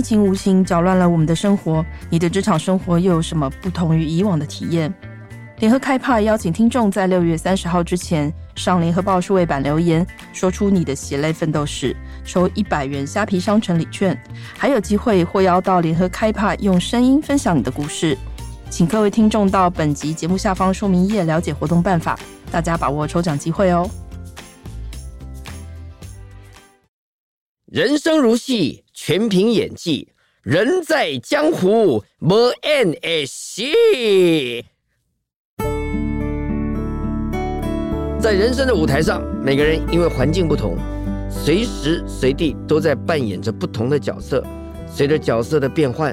疫情无情搅乱了我们的生活，你的职场生活又有什么不同于以往的体验？联合开派邀请听众在六月三十号之前上联合报数位版留言，说出你的血泪奋斗史，抽一百元虾皮商城礼券，还有机会获邀到联合开派用声音分享你的故事。请各位听众到本集节目下方说明页了解活动办法，大家把握抽奖机会哦。人生如戏，全凭演技。人在江湖，莫演的戏。在人生的舞台上，每个人因为环境不同，随时随地都在扮演着不同的角色。随着角色的变换，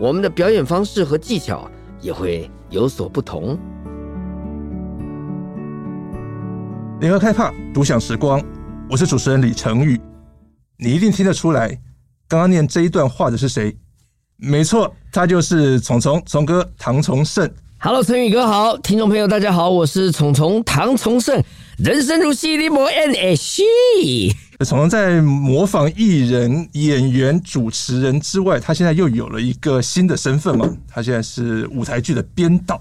我们的表演方式和技巧也会有所不同。联合开帕，独享时光。我是主持人李成宇。你一定听得出来，刚刚念这一段话的是谁？没错，他就是虫虫虫哥唐崇盛。Hello，承宇哥好，听众朋友大家好，我是虫虫唐崇盛。人生如戏，你莫演的戏。虫虫在模仿艺人、演员、主持人之外，他现在又有了一个新的身份嘛？他现在是舞台剧的编导。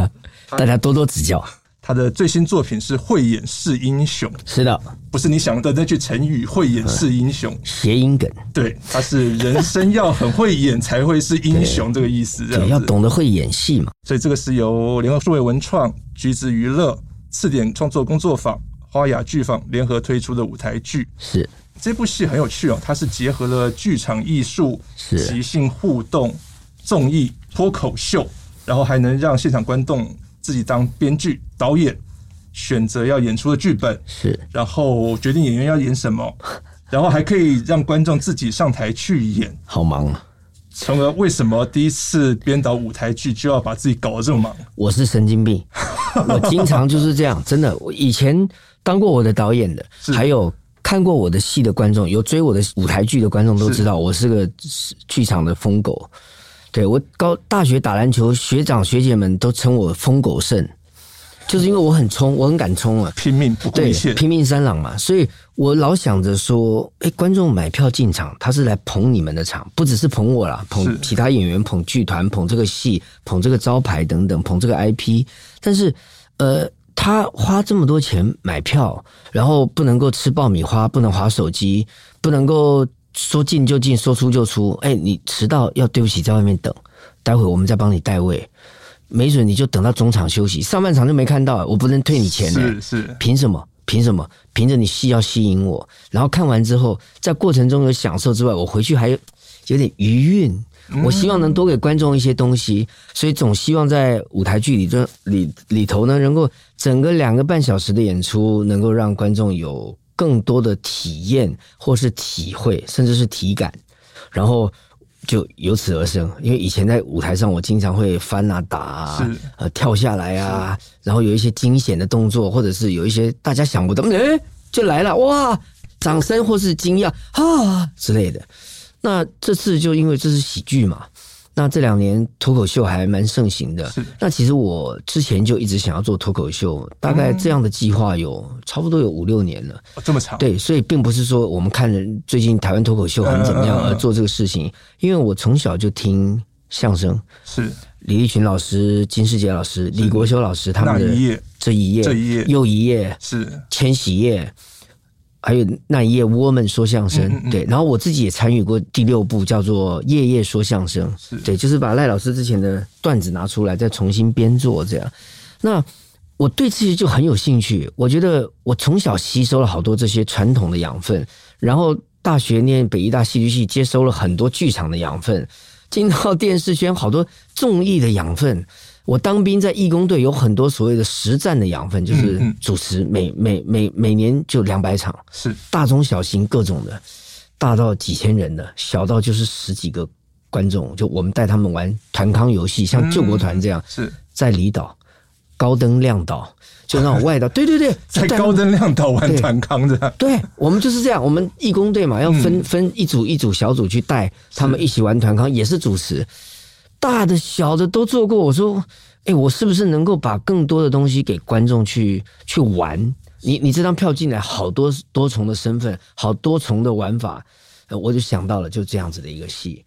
大家多多指教。他的最新作品是《慧眼识英雄》，是的，不是你想的那句成语“慧眼识英雄” 谐音梗。对，他是人生要很会演才会是英雄这个意思，要懂得会演戏嘛。所以这个是由联合数位文创、橘子娱乐、次点创作工作坊、花雅剧坊联合推出的舞台剧。是这部戏很有趣哦，它是结合了剧场艺术、即兴互动、综艺、脱口秀，然后还能让现场观众。自己当编剧、导演，选择要演出的剧本是，然后决定演员要演什么，然后还可以让观众自己上台去演。好忙啊！从而为什么第一次编导舞台剧就要把自己搞得这么忙？我是神经病，我经常就是这样，真的。我以前当过我的导演的，还有看过我的戏的观众，有追我的舞台剧的观众都知道，我是个剧场的疯狗。对，我高大学打篮球，学长学姐们都称我疯狗肾，就是因为我很冲，我很敢冲啊，拼命不顾一切，拼命三郎嘛。所以我老想着说，哎，观众买票进场，他是来捧你们的场，不只是捧我啦，捧其他演员，捧剧团，捧这个戏，捧这个招牌等等，捧这个 IP。但是，呃，他花这么多钱买票，然后不能够吃爆米花，不能划手机，不能够。说进就进，说出就出。哎、欸，你迟到要对不起，在外面等，待会我们再帮你代位。没准你就等到中场休息，上半场就没看到，我不能退你钱呢。是是，凭什么？凭什么？凭着你戏要吸引我，然后看完之后，在过程中有享受之外，我回去还有有点余韵。我希望能多给观众一些东西，所以总希望在舞台剧里这里里头呢，能够整个两个半小时的演出，能够让观众有。更多的体验，或是体会，甚至是体感，然后就由此而生。因为以前在舞台上，我经常会翻啊、打啊、呃跳下来啊，然后有一些惊险的动作，或者是有一些大家想不到，哎，就来了哇，掌声或是惊讶啊之类的。那这次就因为这是喜剧嘛。那这两年脱口秀还蛮盛行的。是。那其实我之前就一直想要做脱口秀，大概这样的计划有差不多有五六年了。这么长？对，所以并不是说我们看人最近台湾脱口秀很怎么样而做这个事情，因为我从小就听相声，是李立群老师、金世杰老师、李国修老师他们的这一页、这一页、又一页是千禧夜。还有那一夜，我们说相声，嗯嗯对。然后我自己也参与过第六部，叫做《夜夜说相声》，对，就是把赖老师之前的段子拿出来，再重新编作这样。那我对这些就很有兴趣。我觉得我从小吸收了好多这些传统的养分，然后大学念北艺大戏剧系，接收了很多剧场的养分，进到电视圈好多综艺的养分。我当兵在义工队，有很多所谓的实战的养分，就是主持每每每每年就两百场，是。大中小型各种的，大到几千人的，小到就是十几个观众，就我们带他们玩团康游戏，像救国团这样，是。在离岛高登亮岛，就那种外岛，对 对对，在高登亮岛玩团康这样，对，我们就是这样，我们义工队嘛，要分分一组一组小组去带他们一起玩团康，也是主持。大的小的都做过，我说，哎，我是不是能够把更多的东西给观众去去玩？你你这张票进来，好多多重的身份，好多重的玩法，我就想到了就这样子的一个戏。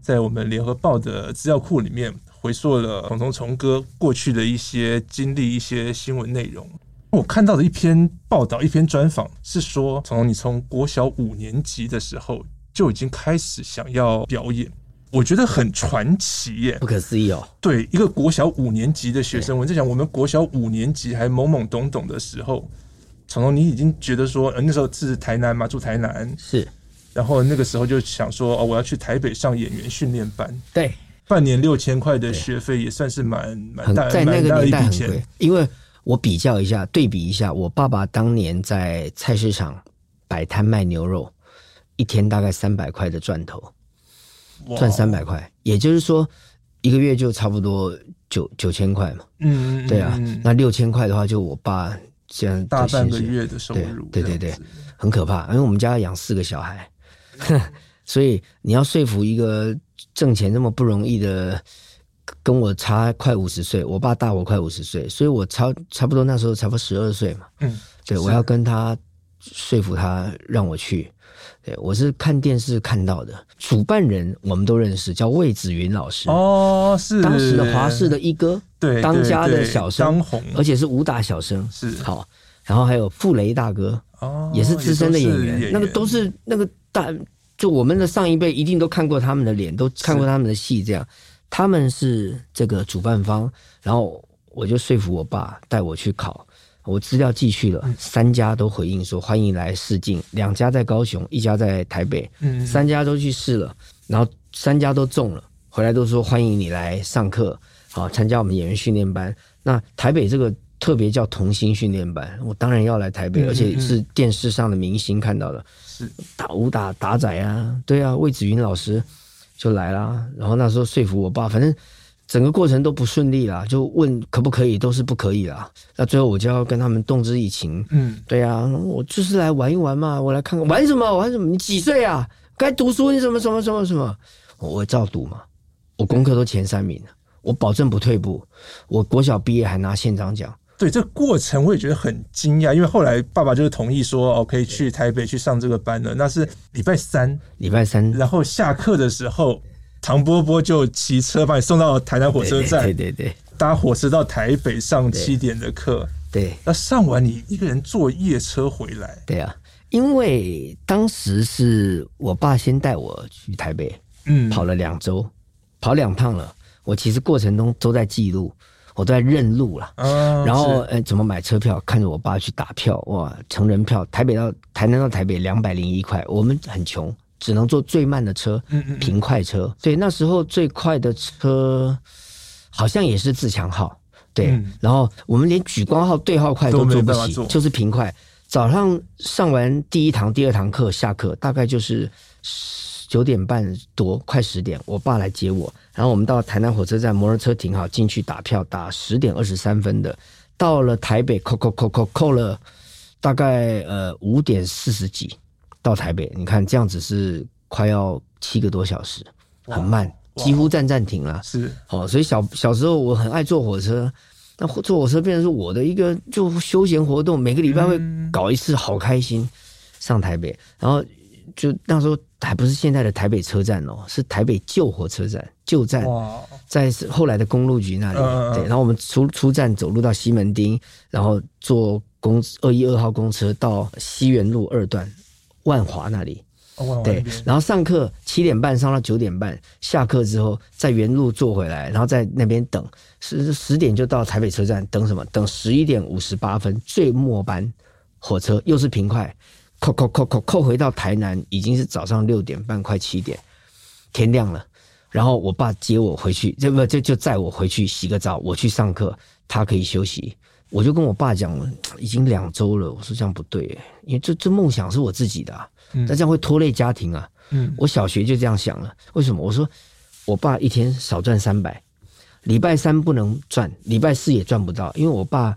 在我们联合报的资料库里面回溯了统统从哥过去的一些经历、一些新闻内容。我看到的一篇报道、一篇专访是说，从你从国小五年级的时候就已经开始想要表演，我觉得很传奇耶，不可思议哦。对，一个国小五年级的学生，我在讲我们国小五年级还懵懵懂懂的时候，从头你已经觉得说，呃，那时候是台南嘛，住台南。是，然后那个时候就想说，哦，我要去台北上演员训练班，对，半年六千块的学费也算是蛮蛮大，在那个年代很贵，因为。我比较一下，对比一下，我爸爸当年在菜市场摆摊卖牛肉，一天大概三百块的赚头，赚三百块，也就是说一个月就差不多九九千块嘛。嗯，对啊，那六千块的话，就我爸这样大半个月的收入，对对对，很可怕。因为我们家要养四个小孩，所以你要说服一个挣钱这么不容易的。跟我差快五十岁，我爸大我快五十岁，所以我差差不多那时候差不多十二岁嘛。嗯，对，我要跟他说服他让我去。对，我是看电视看到的，主办人我们都认识，叫魏子云老师。哦，是当时的华视的一哥，对，当家的小生，当红，而且是武打小生。是好，然后还有傅雷大哥，哦，也是资深的演员，演员那个都是那个大，就我们的上一辈一定都看过他们的脸，都看过他们的戏，这样。他们是这个主办方，然后我就说服我爸带我去考，我资料寄去了，三家都回应说欢迎来试镜，两家在高雄，一家在台北，三家都去试了，然后三家都中了，回来都说欢迎你来上课，好参加我们演员训练班。那台北这个特别叫童星训练班，我当然要来台北，而且是电视上的明星看到的，是打武打打仔啊，对啊，魏子云老师。就来啦，然后那时候说服我爸，反正整个过程都不顺利啦，就问可不可以，都是不可以啦。那最后我就要跟他们动之以情，嗯，对啊，我就是来玩一玩嘛，我来看看玩什么玩什么？你几岁啊？该读书你什么什么什么什么？我我照读嘛，我功课都前三名，我保证不退步。我国小毕业还拿县长奖。对，这个过程我也觉得很惊讶，因为后来爸爸就是同意说，哦，可以去台北去上这个班了。那是礼拜三，礼拜三，然后下课的时候，唐波波就骑车把你送到台南火车站，对对对，搭火车到台北上七点的课，对，那上完你一个人坐夜车回来，对啊，因为当时是我爸先带我去台北，嗯，跑了两周，跑两趟了，我其实过程中都在记录。我都在认路了，哦、然后呃，怎么买车票？看着我爸去打票，哇，成人票，台北到台南到台北两百零一块，我们很穷，只能坐最慢的车，平快车。对，那时候最快的车好像也是自强号，对。嗯、然后我们连举光号对号快都坐不起，就是平快。早上上完第一堂、第二堂课，下课大概就是。九点半多，快十点，我爸来接我，然后我们到台南火车站，摩托车停好，进去打票，打十点二十三分的，到了台北，扣扣扣扣扣了，大概呃五点四十几到台北，你看这样子是快要七个多小时，很慢，几乎站站停了。是，好，所以小小时候我很爱坐火车，那坐火车变成是我的一个就休闲活动，每个礼拜会搞一次，好开心，上台北，然后。就那时候还不是现在的台北车站哦，是台北旧火车站旧站，在后来的公路局那里。对，然后我们出出站走路到西门町，然后坐公二一二号公车到西园路二段万华那里。对，然后上课七点半上到九点半，下课之后在原路坐回来，然后在那边等十十点就到台北车站等什么？等十一点五十八分最末班火车，又是平快。扣扣扣扣扣回到台南，已经是早上六点半，快七点，天亮了。然后我爸接我回去，这不就就载我回去洗个澡，我去上课，他可以休息。我就跟我爸讲，已经两周了。我说这样不对，因为这这梦想是我自己的，啊，那这样会拖累家庭啊。嗯，我小学就这样想了。为什么？我说我爸一天少赚三百，礼拜三不能赚，礼拜四也赚不到，因为我爸。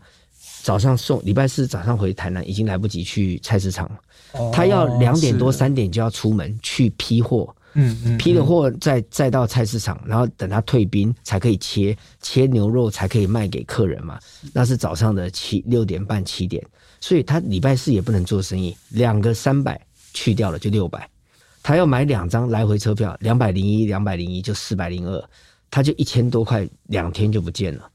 早上送礼拜四早上回台南已经来不及去菜市场了，哦、他要两点多三点就要出门去批货，嗯嗯，批了货再再到菜市场，然后等他退冰才可以切切牛肉才可以卖给客人嘛，那是早上的七六点半七点，所以他礼拜四也不能做生意，两个三百去掉了就六百，他要买两张来回车票，两百零一，两百零一就四百零二，他就一千多块，两天就不见了。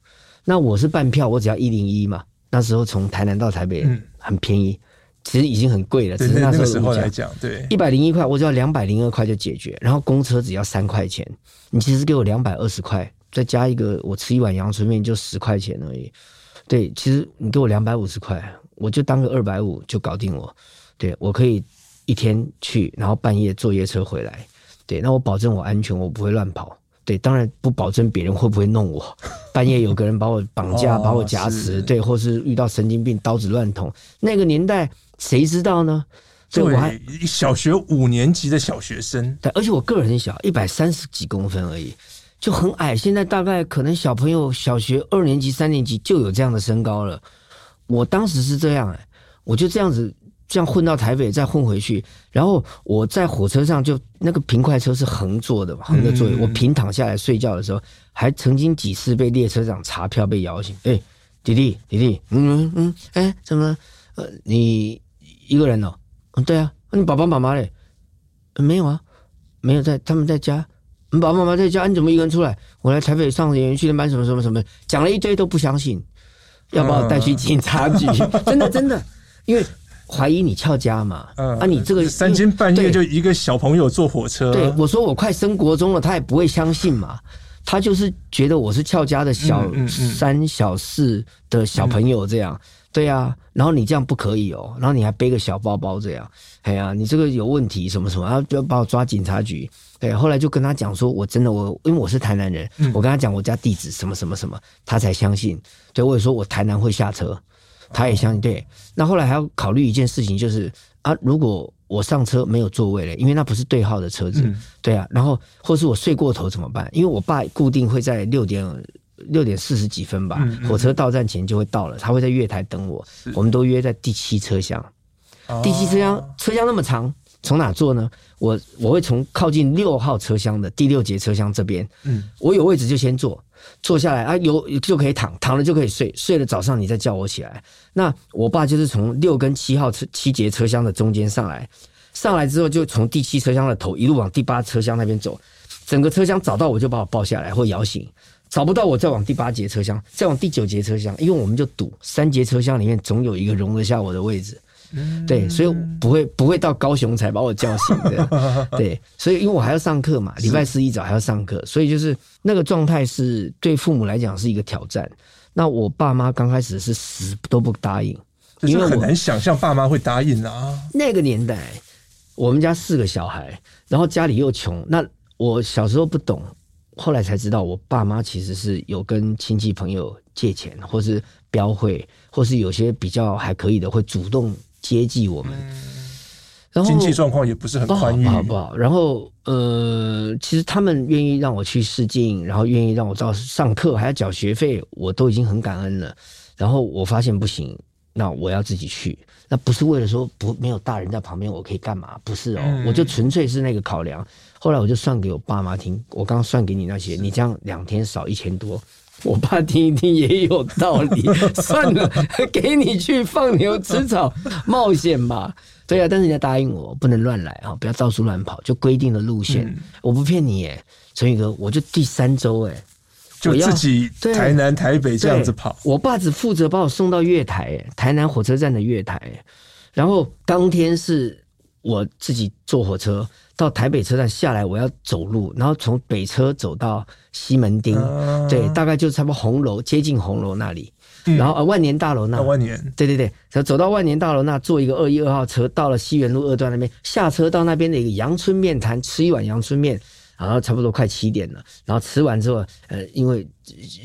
那我是半票，我只要一零一嘛。那时候从台南到台北很便宜，嗯、其实已经很贵了。只是那时候，时候来讲，对，一百零一块，我只要两百零二块就解决。然后公车只要三块钱，你其实给我两百二十块，再加一个我吃一碗阳春面就十块钱而已。对，其实你给我两百五十块，我就当个二百五就搞定我。对，我可以一天去，然后半夜坐夜车回来。对，那我保证我安全，我不会乱跑。对，当然不保证别人会不会弄我。半夜有个人把我绑架，哦、把我夹持，对，或是遇到神经病，刀子乱捅。那个年代谁知道呢？对，我还小学五年级的小学生，对，而且我个人很小，一百三十几公分而已，就很矮。现在大概可能小朋友小学二年级、三年级就有这样的身高了。我当时是这样哎，我就这样子。这样混到台北，再混回去，然后我在火车上就那个平快车是横坐的嘛，横的座位。我平躺下来睡觉的时候，还曾经几次被列车长查票被摇醒。哎，弟弟，弟弟，嗯嗯，哎，怎么？呃，你一个人哦？嗯，对啊。你爸爸妈妈嘞？没有啊，没有在，他们在家。你爸爸妈妈在家，你怎么一个人出来？我来台北上演员训练班，什么什么什么，讲了一堆都不相信，要把我带去警察局。真的真的，因为。怀疑你翘家嘛？嗯，啊，你这个三更半夜就一个小朋友坐火车，对，我说我快升国中了，他也不会相信嘛。他就是觉得我是翘家的小三、小四的小朋友这样，对啊。然后你这样不可以哦，然后你还背个小包包这样，哎呀，你这个有问题什么什么，然后就要把我抓警察局。对，后来就跟他讲说，我真的我因为我是台南人，我跟他讲我家地址什么什么什么，他才相信。对，我也说我台南会下车。他也相信，对。那后来还要考虑一件事情，就是啊，如果我上车没有座位了，因为那不是对号的车子，嗯、对啊。然后或是我睡过头怎么办？因为我爸固定会在六点六点四十几分吧，嗯嗯、火车到站前就会到了，他会在月台等我。我们都约在第七车厢，哦、第七车厢车厢那么长，从哪坐呢？我我会从靠近六号车厢的第六节车厢这边，嗯，我有位置就先坐。坐下来啊，有就可以躺，躺了就可以睡，睡了早上你再叫我起来。那我爸就是从六跟七号车七节车厢的中间上来，上来之后就从第七车厢的头一路往第八车厢那边走，整个车厢找到我就把我抱下来或摇醒，找不到我再往第八节车厢，再往第九节车厢，因为我们就赌三节车厢里面总有一个容得下我的位置。对，所以不会不会到高雄才把我叫醒的。对，所以因为我还要上课嘛，礼拜四一早还要上课，所以就是那个状态是对父母来讲是一个挑战。那我爸妈刚开始是死都不答应，因为很难想象爸妈会答应啊。那个年代，我们家四个小孩，然后家里又穷，那我小时候不懂，后来才知道，我爸妈其实是有跟亲戚朋友借钱，或是标会，或是有些比较还可以的会主动。接济我们，然后经济状况也不是很宽裕，不好不好。然后呃，其实他们愿意让我去试镜，然后愿意让我到上课，还要缴学费，我都已经很感恩了。然后我发现不行，那我要自己去。那不是为了说不没有大人在旁边，我可以干嘛？不是哦，嗯、我就纯粹是那个考量。后来我就算给我爸妈听，我刚刚算给你那些，你这样两天少一千多。我爸听一听也有道理，算了，给你去放牛吃草 冒险吧。对啊，但是人家答应我不能乱来啊，不要到处乱跑，就规定的路线。嗯、我不骗你耶，陈宇哥，我就第三周哎，就自己台南台北这样子跑。我爸只负责把我送到月台，台南火车站的月台，然后当天是我自己坐火车。到台北车站下来，我要走路，然后从北车走到西门町，啊、对，大概就差不多红楼接近红楼那里，嗯、然后呃万年大楼那，万年，对对对，走到万年大楼那，坐一个二一二号车，到了西园路二段那边，下车到那边的一个阳春面摊吃一碗阳春面。然后差不多快七点了，然后吃完之后，呃，因为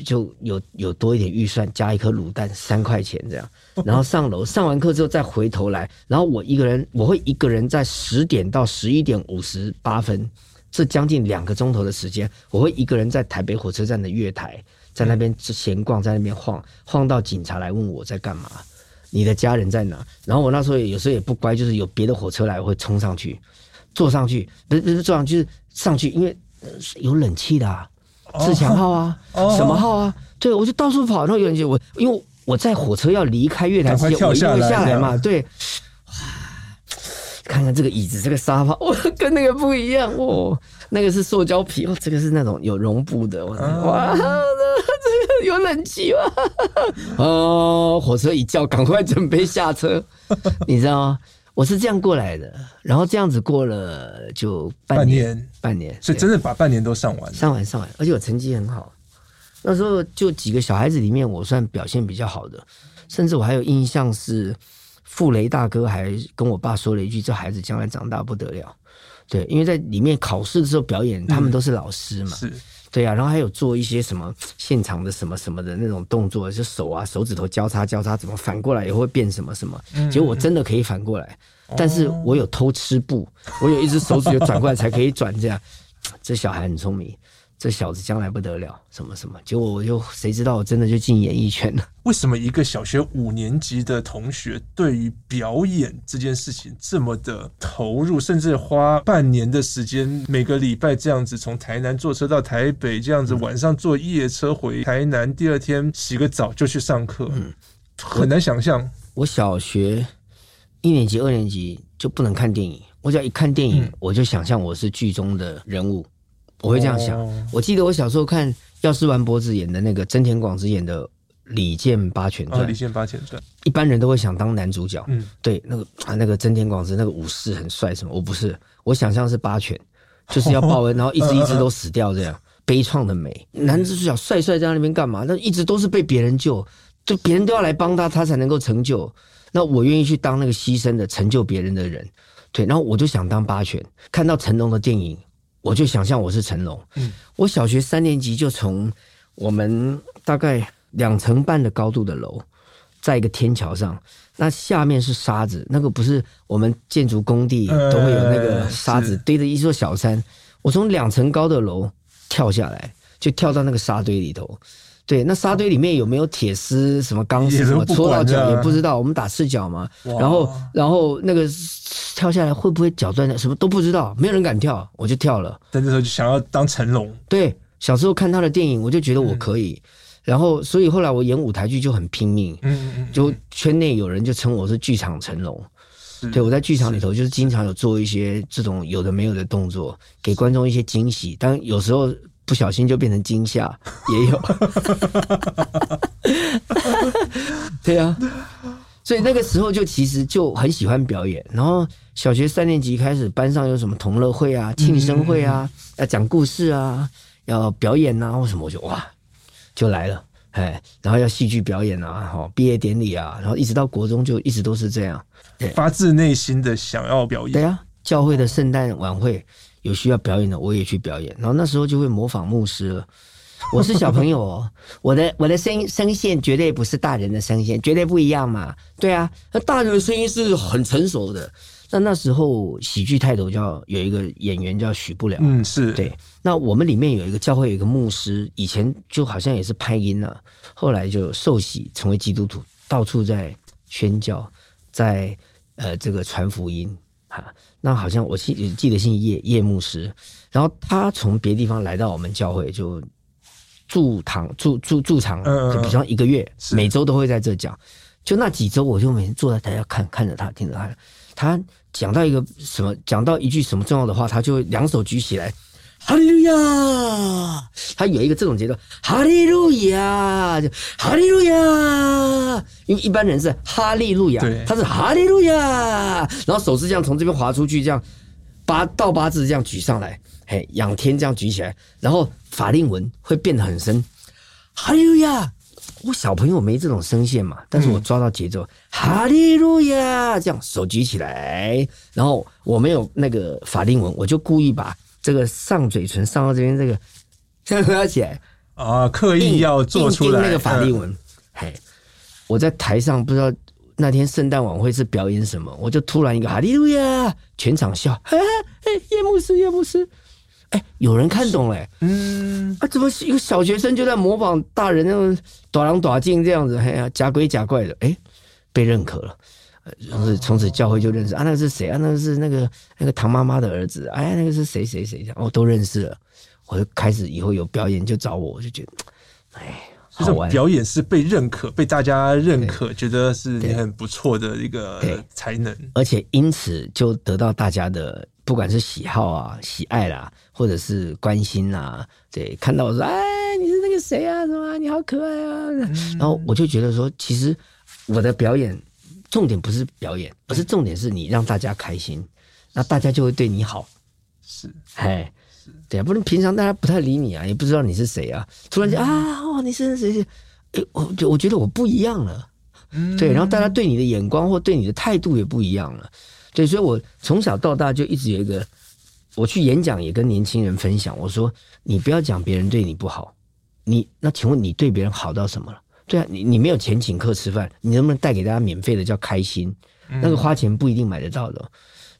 就有有多一点预算，加一颗卤蛋三块钱这样，然后上楼上完课之后再回头来，然后我一个人我会一个人在十点到十一点五十八分，这将近两个钟头的时间，我会一个人在台北火车站的月台，在那边闲逛，在那边晃晃到警察来问我在干嘛，你的家人在哪？然后我那时候有时候也不乖，就是有别的火车来，我会冲上去。坐上去，不是不是坐上去，就是上去，因为有冷气的，啊，自强号啊，哦、什么号啊？对，我就到处跑，然后有人就我，因为我在火车要离开月台之前，我一定会下来嘛。对，看看这个椅子，这个沙发，哇，跟那个不一样哦。那个是塑胶皮哦，这个是那种有绒布的。哇，这个 有冷气吗？哦，火车一叫，赶快准备下车。你知道吗？我是这样过来的，然后这样子过了就半年，半年，所以真的把半年都上完，上完上完，而且我成绩很好。那时候就几个小孩子里面，我算表现比较好的，甚至我还有印象是，傅雷大哥还跟我爸说了一句：“这孩子将来长大不得了。”对，因为在里面考试的时候表演，他们都是老师嘛，嗯、是对啊，然后还有做一些什么现场的什么什么的那种动作，就手啊手指头交叉交叉，怎么反过来也会变什么什么。结果我真的可以反过来，嗯、但是我有偷吃步，我有一只手指有转过来才可以转这样。这小孩很聪明。这小子将来不得了，什么什么？结果我就谁知道我真的就进演艺圈了？为什么一个小学五年级的同学对于表演这件事情这么的投入，甚至花半年的时间，每个礼拜这样子从台南坐车到台北，这样子晚上坐夜车回台南，第二天洗个澡就去上课？嗯，很难想象。我小学一年级、二年级就不能看电影，我只要一看电影，嗯、我就想象我是剧中的人物。我会这样想，我记得我小时候看药师丸博子演的那个真田广之演的《李健八犬传》，《李健八犬传》，一般人都会想当男主角，嗯，对，那个啊，那个真田广之那个武士很帅，什么？我不是，我想象是八犬，就是要报恩，然后一只一只都死掉，这样悲怆的美。男主角帅帅在那边干嘛？那一直都是被别人救，就别人都要来帮他，他才能够成就。那我愿意去当那个牺牲的成就别人的人，对，然后我就想当八犬，看到成龙的电影。我就想象我是成龙，嗯，我小学三年级就从我们大概两层半的高度的楼，在一个天桥上，那下面是沙子，那个不是我们建筑工地都会有那个沙子堆着一座小山，我从两层高的楼跳下来，就跳到那个沙堆里头。对，那沙堆里面有没有铁丝、什么钢丝、什么戳到脚也不知道。我们打赤脚嘛，然后然后那个跳下来会不会脚断？什么都不知道，没有人敢跳，我就跳了。在那时候就想要当成龙。对，小时候看他的电影，我就觉得我可以。嗯、然后，所以后来我演舞台剧就很拼命。嗯嗯嗯。就圈内有人就称我是剧场成龙。是对，我在剧场里头就是经常有做一些这种有的没有的动作，给观众一些惊喜。但有时候。不小心就变成惊吓，也有，对啊，所以那个时候就其实就很喜欢表演。然后小学三年级开始，班上有什么同乐会啊、庆生会啊，要讲故事啊、要表演啊或什么，我就哇就来了，哎，然后要戏剧表演啊，好毕业典礼啊，然后一直到国中就一直都是这样，对，发自内心的想要表演。对啊，教会的圣诞晚会。有需要表演的，我也去表演。然后那时候就会模仿牧师了。我是小朋友哦，我的我的声声线绝对不是大人的声线，绝对不一样嘛。对啊，那大人的声音是很成熟的。那那时候喜剧泰斗叫有一个演员叫许不了，嗯，是对。那我们里面有一个教会有一个牧师，以前就好像也是拍音了，后来就受洗成为基督徒，到处在宣教，在呃这个传福音哈。那好像我记记得姓叶叶牧师，然后他从别地方来到我们教会，就驻堂驻驻驻场，就比方一个月，每周都会在这讲。就那几周，我就每天坐在台下看看着他，听着他，他讲到一个什么，讲到一句什么重要的话，他就两手举起来。哈利路亚！他有一个这种节奏，哈利路亚，就哈利路亚。因为一般人是哈利路亚，他是哈利路亚，然后手是这样从这边滑出去，这样八倒八字这样举上来，嘿，仰天这样举起来，然后法令纹会变得很深。哈利路亚！我小朋友没这种声线嘛，但是我抓到节奏，哈利路亚，这样手举起来，然后我没有那个法令纹，我就故意把。这个上嘴唇上到这边，这个 这样合起来啊，刻意要做出来那个法令纹。嗯、嘿，我在台上不知道那天圣诞晚会是表演什么，我就突然一个哈利路亚，全场笑。哎哎，叶牧师，叶牧师，哎，有人看懂嘞。嗯，啊，怎么一个小学生就在模仿大人那种短狼短镜这样子？哎呀，假鬼假怪的，哎，被认可了。从此从此教会就认识啊，那个是谁啊？那个是那个那个唐妈妈的儿子，哎呀，那个是谁谁谁？我都认识了。我就开始以后有表演就找我，我就觉得，哎，这种。表演是被认可，被大家认可，觉得是你很不错的一个才能，而且因此就得到大家的不管是喜好啊、喜爱啦，或者是关心啊。对，看到我说，哎，你是那个谁啊？什么？你好可爱啊！然后我就觉得说，其实我的表演重点不是表演，而是重点是你让大家开心，那大家就会对你好。是，哎。对啊，不能平常大家不太理你啊，也不知道你是谁啊。突然间啊，哦，你是谁谁？哎，我就我觉得我不一样了。嗯，对，然后大家对你的眼光或对你的态度也不一样了。对，所以我从小到大就一直有一个，我去演讲也跟年轻人分享，我说你不要讲别人对你不好，你那请问你对别人好到什么了？对啊，你你没有钱请客吃饭，你能不能带给大家免费的叫开心？那个花钱不一定买得到的。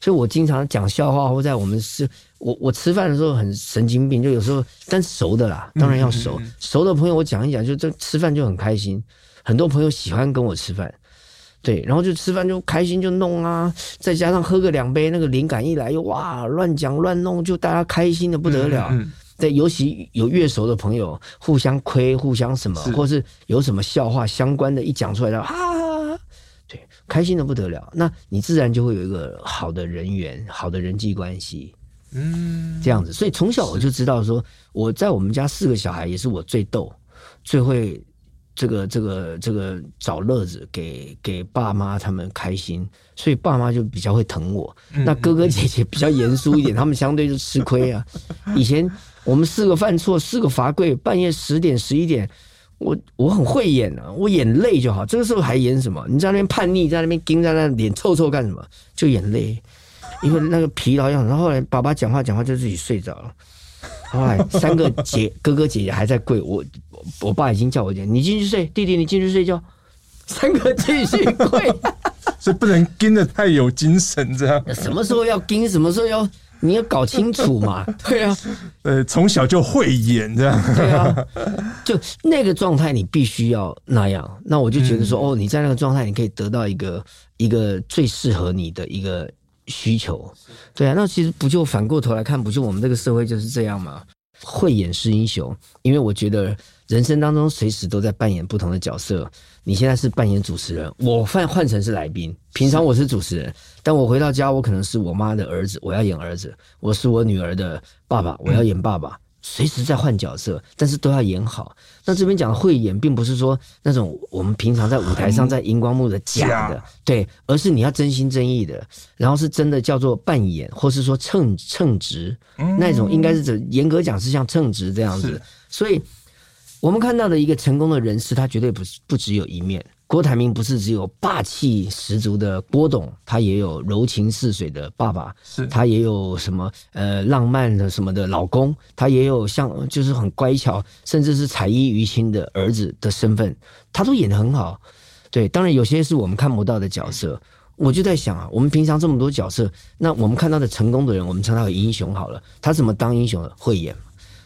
所以我经常讲笑话，或在我们是，我我吃饭的时候很神经病，就有时候但熟的啦，当然要熟，熟的朋友我讲一讲，就这吃饭就很开心。很多朋友喜欢跟我吃饭，对，然后就吃饭就开心就弄啊，再加上喝个两杯，那个灵感一来，又哇乱讲乱弄，就大家开心的不得了。对，尤其有越熟的朋友，互相亏，互相什么，或是有什么笑话相关的，一讲出来的哈。开心的不得了，那你自然就会有一个好的人缘、好的人际关系，嗯，这样子。所以从小我就知道说，我在我们家四个小孩也是我最逗、最会这个、这个、这个找乐子，给给爸妈他们开心，所以爸妈就比较会疼我。那哥哥姐姐比较严肃一点，他们相对就吃亏啊。以前我们四个犯错，四个罚跪，半夜十点、十一点。我我很会演啊，我演累就好。这个时候还演什么？你在那边叛逆，在那边盯在那脸臭臭干什么？就演累，因为那个疲劳样。然后后来爸爸讲话讲话就自己睡着了。后来三个姐哥哥姐姐还在跪，我我爸已经叫我讲，你进去睡，弟弟你进去睡觉。三个继续跪，所以不能盯的太有精神，这样。什么时候要盯，什么时候要。你要搞清楚嘛？对啊，呃，从小就会演这样。对啊，就那个状态，你必须要那样。那我就觉得说，哦，你在那个状态，你可以得到一个一个最适合你的一个需求。对啊，那其实不就反过头来看，不就我们这个社会就是这样吗？慧眼是英雄，因为我觉得人生当中随时都在扮演不同的角色。你现在是扮演主持人，我换换成是来宾。平常我是主持人，但我回到家，我可能是我妈的儿子，我要演儿子；我是我女儿的爸爸，我要演爸爸。随时在换角色，但是都要演好。那这边讲的会演，并不是说那种我们平常在舞台上在荧光幕的假的，对，而是你要真心真意的，然后是真的叫做扮演，或是说称称职那种，应该是指严格讲是像称职这样子，所以。我们看到的一个成功的人士，他绝对不是不只有一面。郭台铭不是只有霸气十足的郭董，他也有柔情似水的爸爸，是他也有什么呃浪漫的什么的老公，他也有像就是很乖巧，甚至是彩衣娱亲的儿子的身份，他都演得很好。对，当然有些是我们看不到的角色。我就在想啊，我们平常这么多角色，那我们看到的成功的人，我们称他为英雄好了，他怎么当英雄的？会演。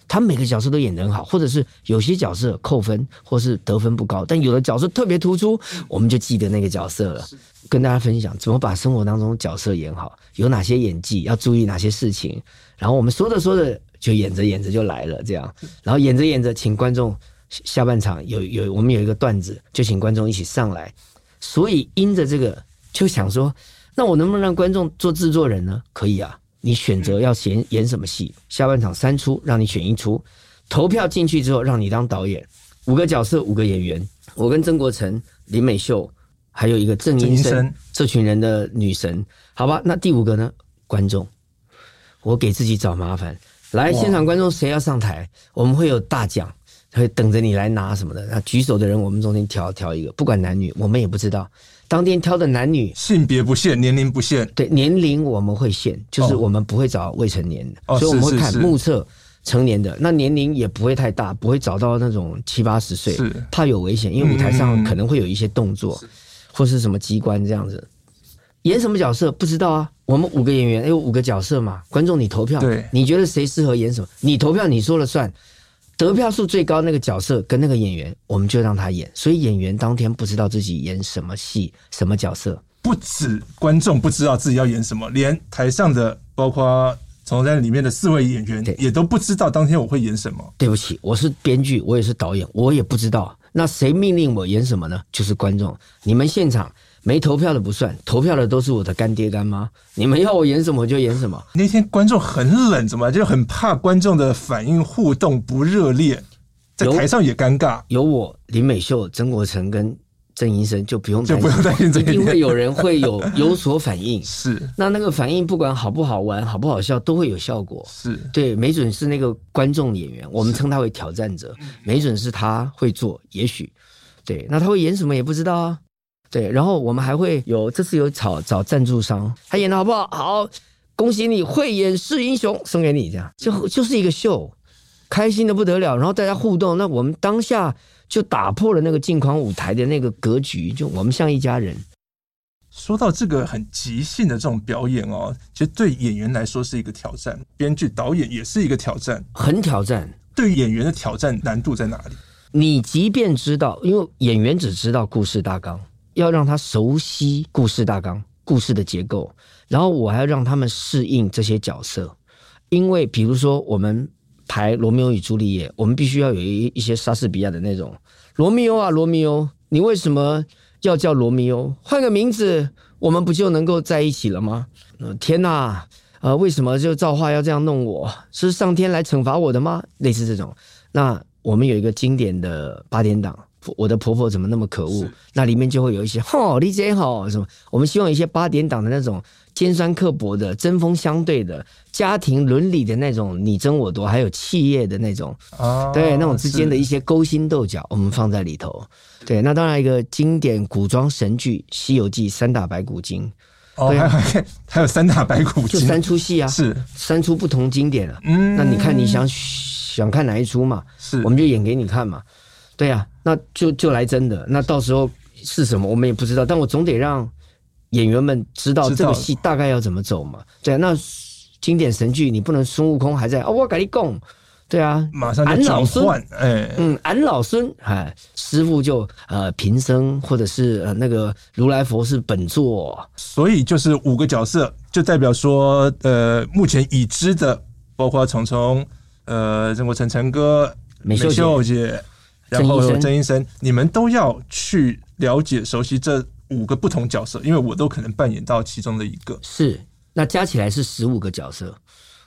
他每个角色都演得很好，或者是有些角色扣分，或是得分不高，但有的角色特别突出，我们就记得那个角色了。跟大家分享怎么把生活当中角色演好，有哪些演技要注意哪些事情，然后我们说着说着就演着演着就来了，这样，然后演着演着，请观众下半场有有我们有一个段子，就请观众一起上来。所以因着这个，就想说，那我能不能让观众做制作人呢？可以啊。你选择要演演什么戏？下半场三出，让你选一出。投票进去之后，让你当导演。五个角色，五个演员。我跟曾国城、林美秀，还有一个郑英生，这群人的女神。好吧，那第五个呢？观众。我给自己找麻烦。来，现场观众谁要上台？我们会有大奖，会等着你来拿什么的。那举手的人，我们中间挑挑一个，不管男女，我们也不知道。当天挑的男女性别不限，年龄不限。对，年龄我们会限，就是我们不会找未成年的，哦、所以我们会看目测成年的。那年龄也不会太大，不会找到那种七八十岁，是怕有危险，因为舞台上可能会有一些动作，嗯、或是什么机关这样子。演什么角色不知道啊？我们五个演员有五个角色嘛？观众你投票，对，你觉得谁适合演什么？你投票你说了算。得票数最高那个角色跟那个演员，我们就让他演。所以演员当天不知道自己演什么戏、什么角色。不止观众不知道自己要演什么，连台上的，包括从在里面的四位演员，也都不知道当天我会演什么。对不起，我是编剧，我也是导演，我也不知道。那谁命令我演什么呢？就是观众。你们现场没投票的不算，投票的都是我的干爹干妈。你们要我演什么就演什么。那天观众很冷，怎么就很怕观众的反应互动不热烈，在台上也尴尬。有，有我林美秀、曾国成跟。郑医生就不用就不用担心，一定会有人会有有所反应。是，那那个反应不管好不好玩、好不好笑，都会有效果。是对，没准是那个观众演员，我们称他为挑战者，没准是他会做，也许对。那他会演什么也不知道啊。对，然后我们还会有这次有找找赞助商，他演的好不好？好，恭喜你慧眼识英雄，送给你这样，就就是一个秀，开心的不得了。然后大家互动，那我们当下。就打破了那个镜框舞台的那个格局，就我们像一家人。说到这个很即兴的这种表演哦，其实对演员来说是一个挑战，编剧导演也是一个挑战，很挑战。对演员的挑战难度在哪里？你即便知道，因为演员只知道故事大纲，要让他熟悉故事大纲、故事的结构，然后我还要让他们适应这些角色，因为比如说我们。排罗密欧与朱丽叶，我们必须要有一一些莎士比亚的那种罗密欧啊，罗密欧，你为什么要叫罗密欧？换个名字，我们不就能够在一起了吗？天哪，呃，为什么就造化要这样弄我？是上天来惩罚我的吗？类似这种。那我们有一个经典的八点档，我的婆婆怎么那么可恶？那里面就会有一些吼，理解吼什么？我们希望一些八点档的那种。尖酸刻薄的、针锋相对的、家庭伦理的那种你争我夺，还有企业的那种，哦、对那种之间的一些勾心斗角，我们放在里头。对，那当然一个经典古装神剧《西游记》三打白骨精，哦，对还有 还有三打白骨精，就三出戏啊，是三出不同经典啊。嗯，那你看你想想看哪一出嘛？是，我们就演给你看嘛。对啊，那就就来真的，那到时候是什么我们也不知道，但我总得让。演员们知道这个戏大概要怎么走嘛？对啊，那经典神剧你不能孙悟空还在哦，我跟你讲，对啊，马上俺老孙，哎，嗯，俺老孙哎，师傅就呃贫僧或者是呃那个如来佛是本座，所以就是五个角色，就代表说呃目前已知的，包括虫虫、呃曾国城城哥、美秀姐，秀姐然后郑医生，你们都要去了解熟悉这。五个不同角色，因为我都可能扮演到其中的一个。是，那加起来是十五个角色，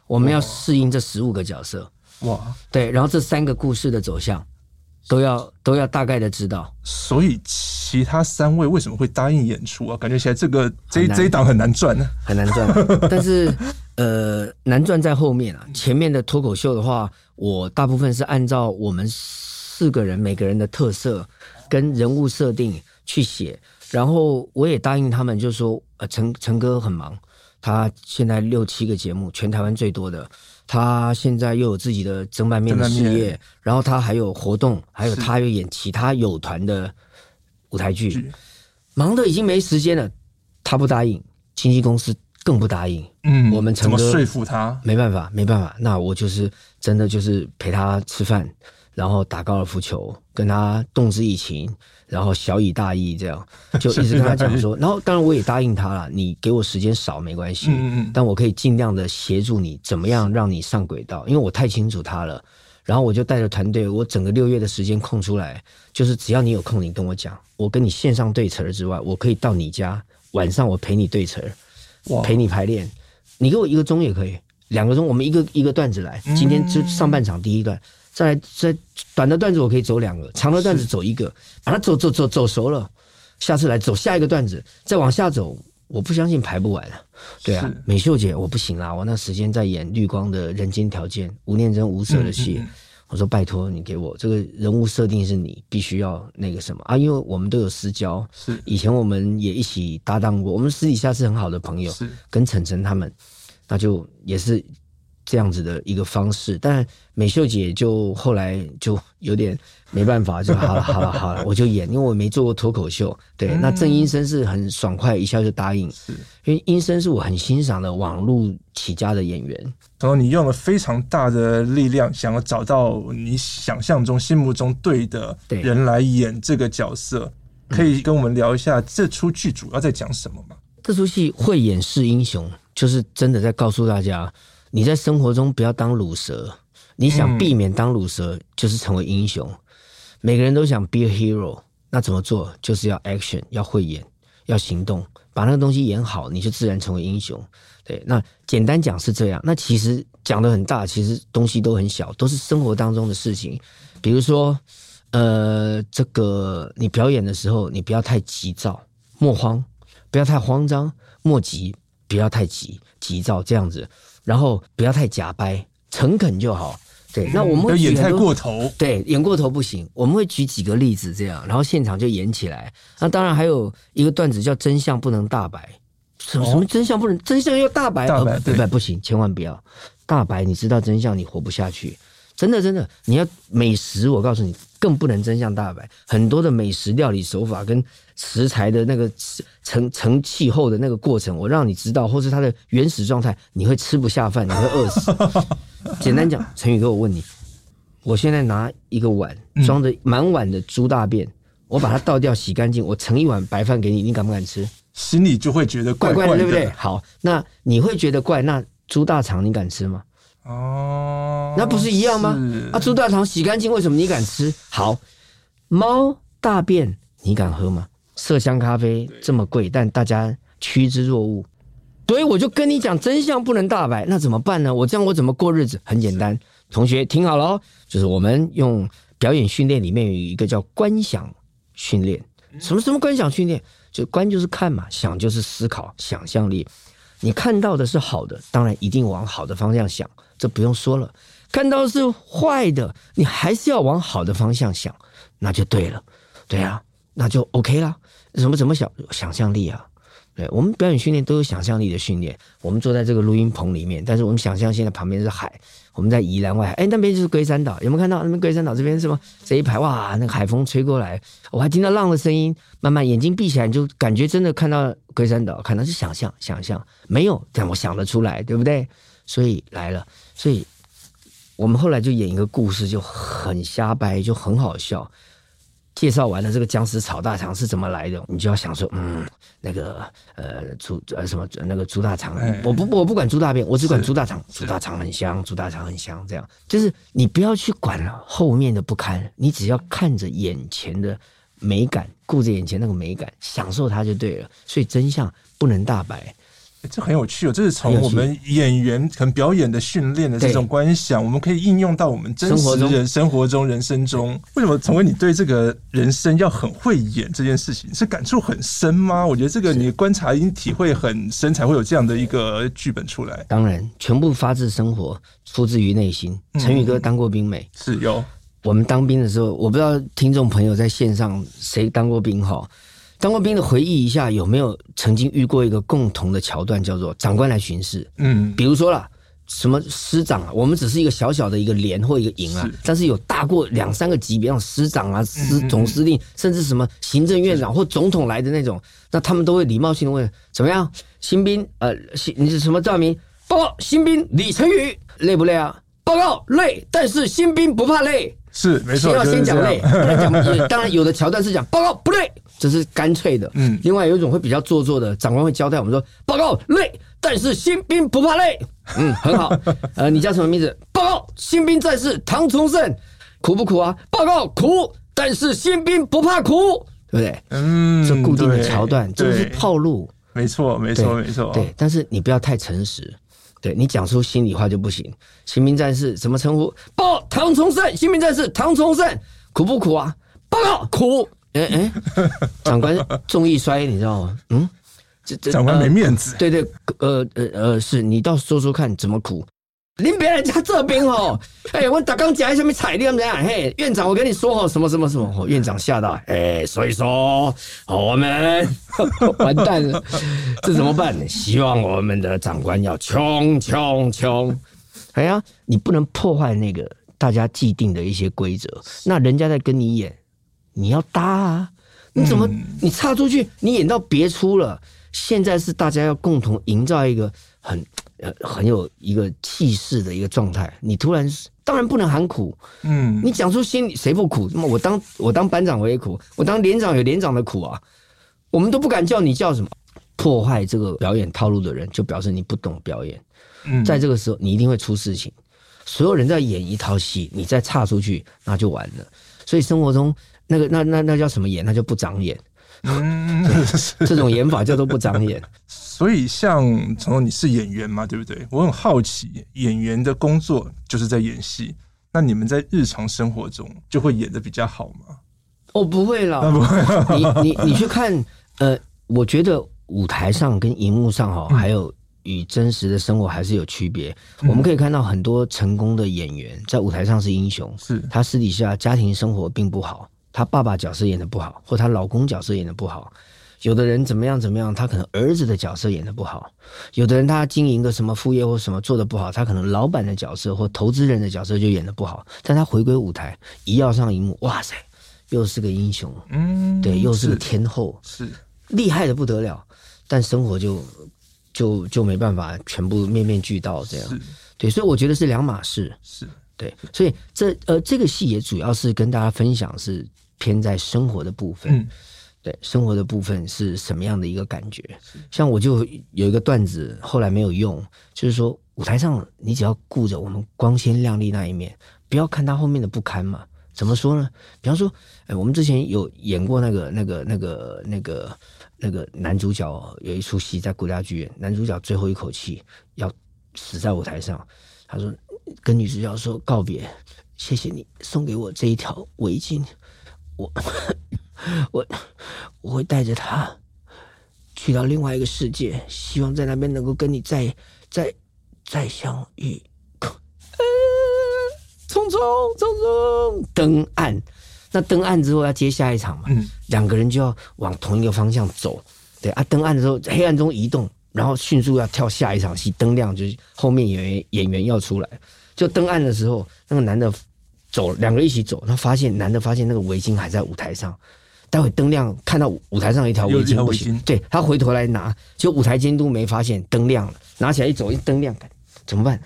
我们要适应这十五个角色。哇，对，然后这三个故事的走向都要都要大概的知道。所以其他三位为什么会答应演出啊？感觉起来这个这这一档很难赚呢，很难赚。但是呃，难赚在后面啊。前面的脱口秀的话，我大部分是按照我们四个人每个人的特色跟人物设定去写。然后我也答应他们，就说，呃，陈陈哥很忙，他现在六七个节目，全台湾最多的，他现在又有自己的整版面的事业，然后他还有活动，还有他又演其他有团的舞台剧，忙得已经没时间了。他不答应，经纪公司更不答应。嗯，我们陈哥怎么说服他？没办法，没办法。那我就是真的就是陪他吃饭，然后打高尔夫球，跟他动之以情。然后小以大义，这样 就一直跟他讲说，然后当然我也答应他了，你给我时间少没关系，嗯嗯，但我可以尽量的协助你，怎么样让你上轨道，因为我太清楚他了。然后我就带着团队，我整个六月的时间空出来，就是只要你有空，你跟我讲，我跟你线上对词之外，我可以到你家晚上我陪你对词，儿，陪你排练，你给我一个钟也可以，两个钟，我们一个一个段子来，今天就上半场第一段。再来，再短的段子我可以走两个，长的段子走一个，把它走走走走熟了，下次来走下一个段子，再往下走，我不相信排不完。对啊，美秀姐我不行啦，我那时间在演绿光的人间条件，吴念真无色的戏，嗯嗯。嗯，我说拜托你给我这个人物设定是你必须要那个什么。啊，因为我们都有私交，是。以前我们也一起搭档过，我们私底下是很好的朋友，是。跟晨晨他们，那就也是。这样子的一个方式，但美秀姐就后来就有点没办法，就好了，好了，好了，我就演，因为我没做过脱口秀。对，嗯、那郑医生是很爽快，一下就答应，是因为医生是我很欣赏的网络起家的演员。然后你用了非常大的力量，想要找到你想象中、心目中对的人来演这个角色，可以跟我们聊一下这出剧主要在讲什么吗？这出戏会演是英雄，就是真的在告诉大家。你在生活中不要当鲁蛇，你想避免当鲁蛇，就是成为英雄。每个人都想 be a hero，那怎么做？就是要 action，要会演，要行动，把那个东西演好，你就自然成为英雄。对，那简单讲是这样。那其实讲的很大，其实东西都很小，都是生活当中的事情。比如说，呃，这个你表演的时候，你不要太急躁，莫慌，不要太慌张，莫急，不要太急急躁这样子，然后不要太假掰，诚恳就好。对，那我们会演太过头，对，演过头不行。我们会举几个例子这样，然后现场就演起来。那当然还有一个段子叫“真相不能大白”。什么什么真相不能真相要大白？大白对不不行，千万不要大白。你知道真相，你活不下去。真的真的，你要美食，我告诉你，更不能真相大白。很多的美食料理手法跟食材的那个成成气候的那个过程，我让你知道，或是它的原始状态，你会吃不下饭，你会饿死。简单讲，陈宇哥，我问你，我现在拿一个碗装着满碗的猪大便，我把它倒掉洗干净，我盛一碗白饭给你，你敢不敢吃？心里就会觉得怪怪的，对不对？好，那你会觉得怪，那猪大肠你敢吃吗？哦，那不是一样吗？啊，猪大肠洗干净，为什么你敢吃？好，猫大便你敢喝吗？麝香咖啡这么贵，但大家趋之若鹜，所以我就跟你讲，真相不能大白，那怎么办呢？我这样我怎么过日子？很简单，同学听好了哦，就是我们用表演训练里面有一个叫观想训练，什么什么观想训练？就观就是看嘛，想就是思考，想象力。你看到的是好的，当然一定往好的方向想，这不用说了。看到是坏的，你还是要往好的方向想，那就对了。对啊，那就 OK 了。怎么怎么想？想象力啊。对，我们表演训练都有想象力的训练。我们坐在这个录音棚里面，但是我们想象现在旁边是海，我们在宜兰外，哎，那边就是龟山岛，有没有看到？那边龟山岛这边是吗？这一排哇，那个海风吹过来，我还听到浪的声音。慢慢眼睛闭起来，你就感觉真的看到龟山岛，可能是想象，想象没有，但我想得出来，对不对？所以来了，所以我们后来就演一个故事，就很瞎掰，就很好笑。介绍完了这个僵尸炒大肠是怎么来的，你就要想说，嗯，那个呃猪呃什么那个猪大肠，我不我不管猪大便，我只管猪大肠，猪大肠很香，猪大肠很香，这样就是你不要去管后面的不堪，你只要看着眼前的美感，顾着眼前那个美感，享受它就对了。所以真相不能大白。这很有趣哦，这是从我们演员可能表演的训练的这种观想，我们可以应用到我们真实人生活中、人生中。为什么从为你对这个人生要很会演这件事情是感触很深吗？我觉得这个你观察已经体会很深，才会有这样的一个剧本出来。当然，全部发自生活，出自于内心。陈宇哥当过兵没？是有。我们当兵的时候，我不知道听众朋友在线上谁当过兵哈。当过兵的回忆一下，有没有曾经遇过一个共同的桥段，叫做长官来巡视？嗯，比如说啦，什么师长啊，我们只是一个小小的一个连或一个营啊，但是有大过两三个级别，像师长啊、师总司令，甚至什么行政院长或总统来的那种，那他们都会礼貌性的问：怎么样，新兵？呃，新你是什么照明？报告，新兵李成宇，累不累啊？报告，累，但是新兵不怕累。是没错，要先讲累，不然讲 当然有的桥段是讲报告不累，这是干脆的。嗯，另外有一种会比较做作的，长官会交代我们说报告累，但是新兵不怕累。嗯，很好。呃，你叫什么名字？报告新兵战士唐崇胜，苦不苦啊？报告苦，但是新兵不怕苦，对不对？嗯，这固定的桥段，这是套路。没错，没错，没错。对，但是你不要太诚实。对，你讲出心里话就不行。新兵战士怎么称呼？报唐崇胜，新兵战士唐崇胜，苦不苦啊？报告苦。哎哎，长官重义衰，你知道吗？嗯，这这长官没面子。呃、对对，呃呃呃，是你倒说说看怎么苦。您别来家这边哦！哎，我刚刚讲一下没彩电怎样？嘿，院长，我跟你说哦，什么什么什么？哦，院长吓到，哎，所以说我们 完蛋了，这怎么办？希望我们的长官要冲冲冲！哎呀，你不能破坏那个大家既定的一些规则。那人家在跟你演，你要搭啊！你怎么你插出去？你演到别出了。现在是大家要共同营造一个很。呃，很有一个气势的一个状态。你突然当然不能喊苦，嗯，你讲出心里谁不苦？那么我当我当班长我也苦，我当连长有连长的苦啊。我们都不敢叫你叫什么，破坏这个表演套路的人，就表示你不懂表演。嗯，在这个时候你一定会出事情。所有人在演一套戏，你再岔出去，那就完了。所以生活中那个那那那叫什么演？那就不长眼。嗯，这种演法叫做不长眼。所以像从你是演员嘛，对不对？我很好奇，演员的工作就是在演戏。那你们在日常生活中就会演的比较好吗？哦，不会了，不会。你你你去看，呃，我觉得舞台上跟荧幕上哈，还有与真实的生活还是有区别。嗯、我们可以看到很多成功的演员在舞台上是英雄，是他私底下家庭生活并不好，他爸爸角色演的不好，或他老公角色演的不好。有的人怎么样怎么样，他可能儿子的角色演的不好；有的人他经营个什么副业或什么做的不好，他可能老板的角色或投资人的角色就演的不好。但他回归舞台，一要上荧幕，哇塞，又是个英雄，嗯，对，又是个天后，是厉害的不得了。但生活就就就没办法全部面面俱到这样，对，所以我觉得是两码事，是对。所以这呃这个戏也主要是跟大家分享是偏在生活的部分。嗯对生活的部分是什么样的一个感觉？像我就有一个段子，后来没有用，就是说舞台上你只要顾着我们光鲜亮丽那一面，不要看他后面的不堪嘛。怎么说呢？比方说，哎，我们之前有演过那个、那个、那个、那个、那个男主角有一出戏在国家剧院，男主角最后一口气要死在舞台上，他说跟女主角说告别，谢谢你送给我这一条围巾，我。我我会带着他去到另外一个世界，希望在那边能够跟你再再再相遇。匆匆匆匆登岸，那登岸之后要接下一场嘛？嗯，两个人就要往同一个方向走。对啊，登岸的时候黑暗中移动，然后迅速要跳下一场戏，灯亮就是后面演员演员要出来。就登岸的时候，那个男的走，两个人一起走，他发现男的发现那个围巾还在舞台上。待会灯亮，看到舞台上一条围巾不行，对，他回头来拿，结果舞台监督没发现，灯亮了，拿起来一走，一灯亮，怎么办？